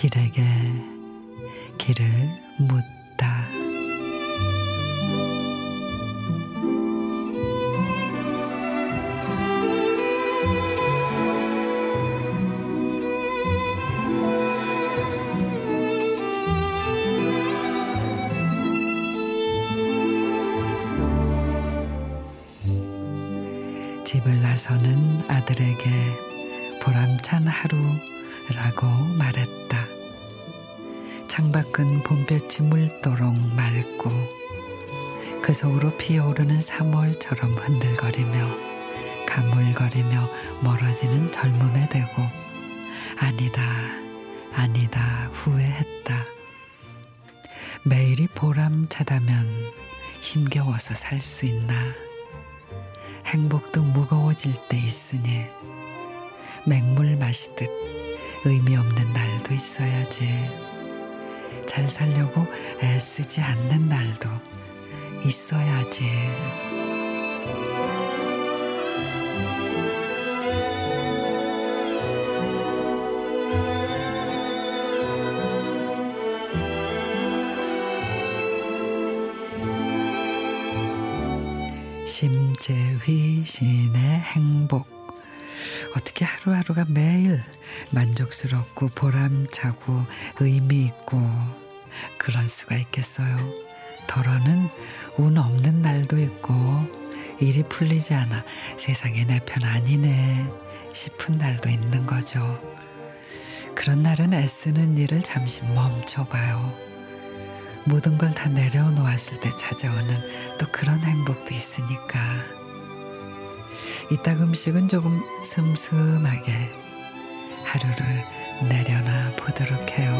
길에게 길을 묻 집을 나서는 아들에게 보람찬 하루라고 말했다. 창밖은 봄볕이 물도록 맑고 그 속으로 피어오르는 3월처럼 흔들거리며 가물거리며 멀어지는 젊음에 대고 아니다 아니다 후회했다. 매일이 보람차다면 힘겨워서 살 수 있나 행복도 무거워질 때 있으니 맹물 마시듯 의미 없는 날도 있어야지. 잘 살려고 애쓰지 않는 날도 있어야지. 심재휘 시인의 행복. 어떻게 하루하루가 매일 만족스럽고 보람차고 의미 있고 그럴 수가 있겠어요. 덜어는 운 없는 날도 있고 일이 풀리지 않아 세상에 내 편 아니네 싶은 날도 있는 거죠. 그런 날은 애쓰는 일을 잠시 멈춰봐요. 모든 걸 다 내려놓았을 때 찾아오는 또 그런 행복도 있으니까. 이따 음식은 조금 슴슴하게 하루를 내려놔 보도록 해요.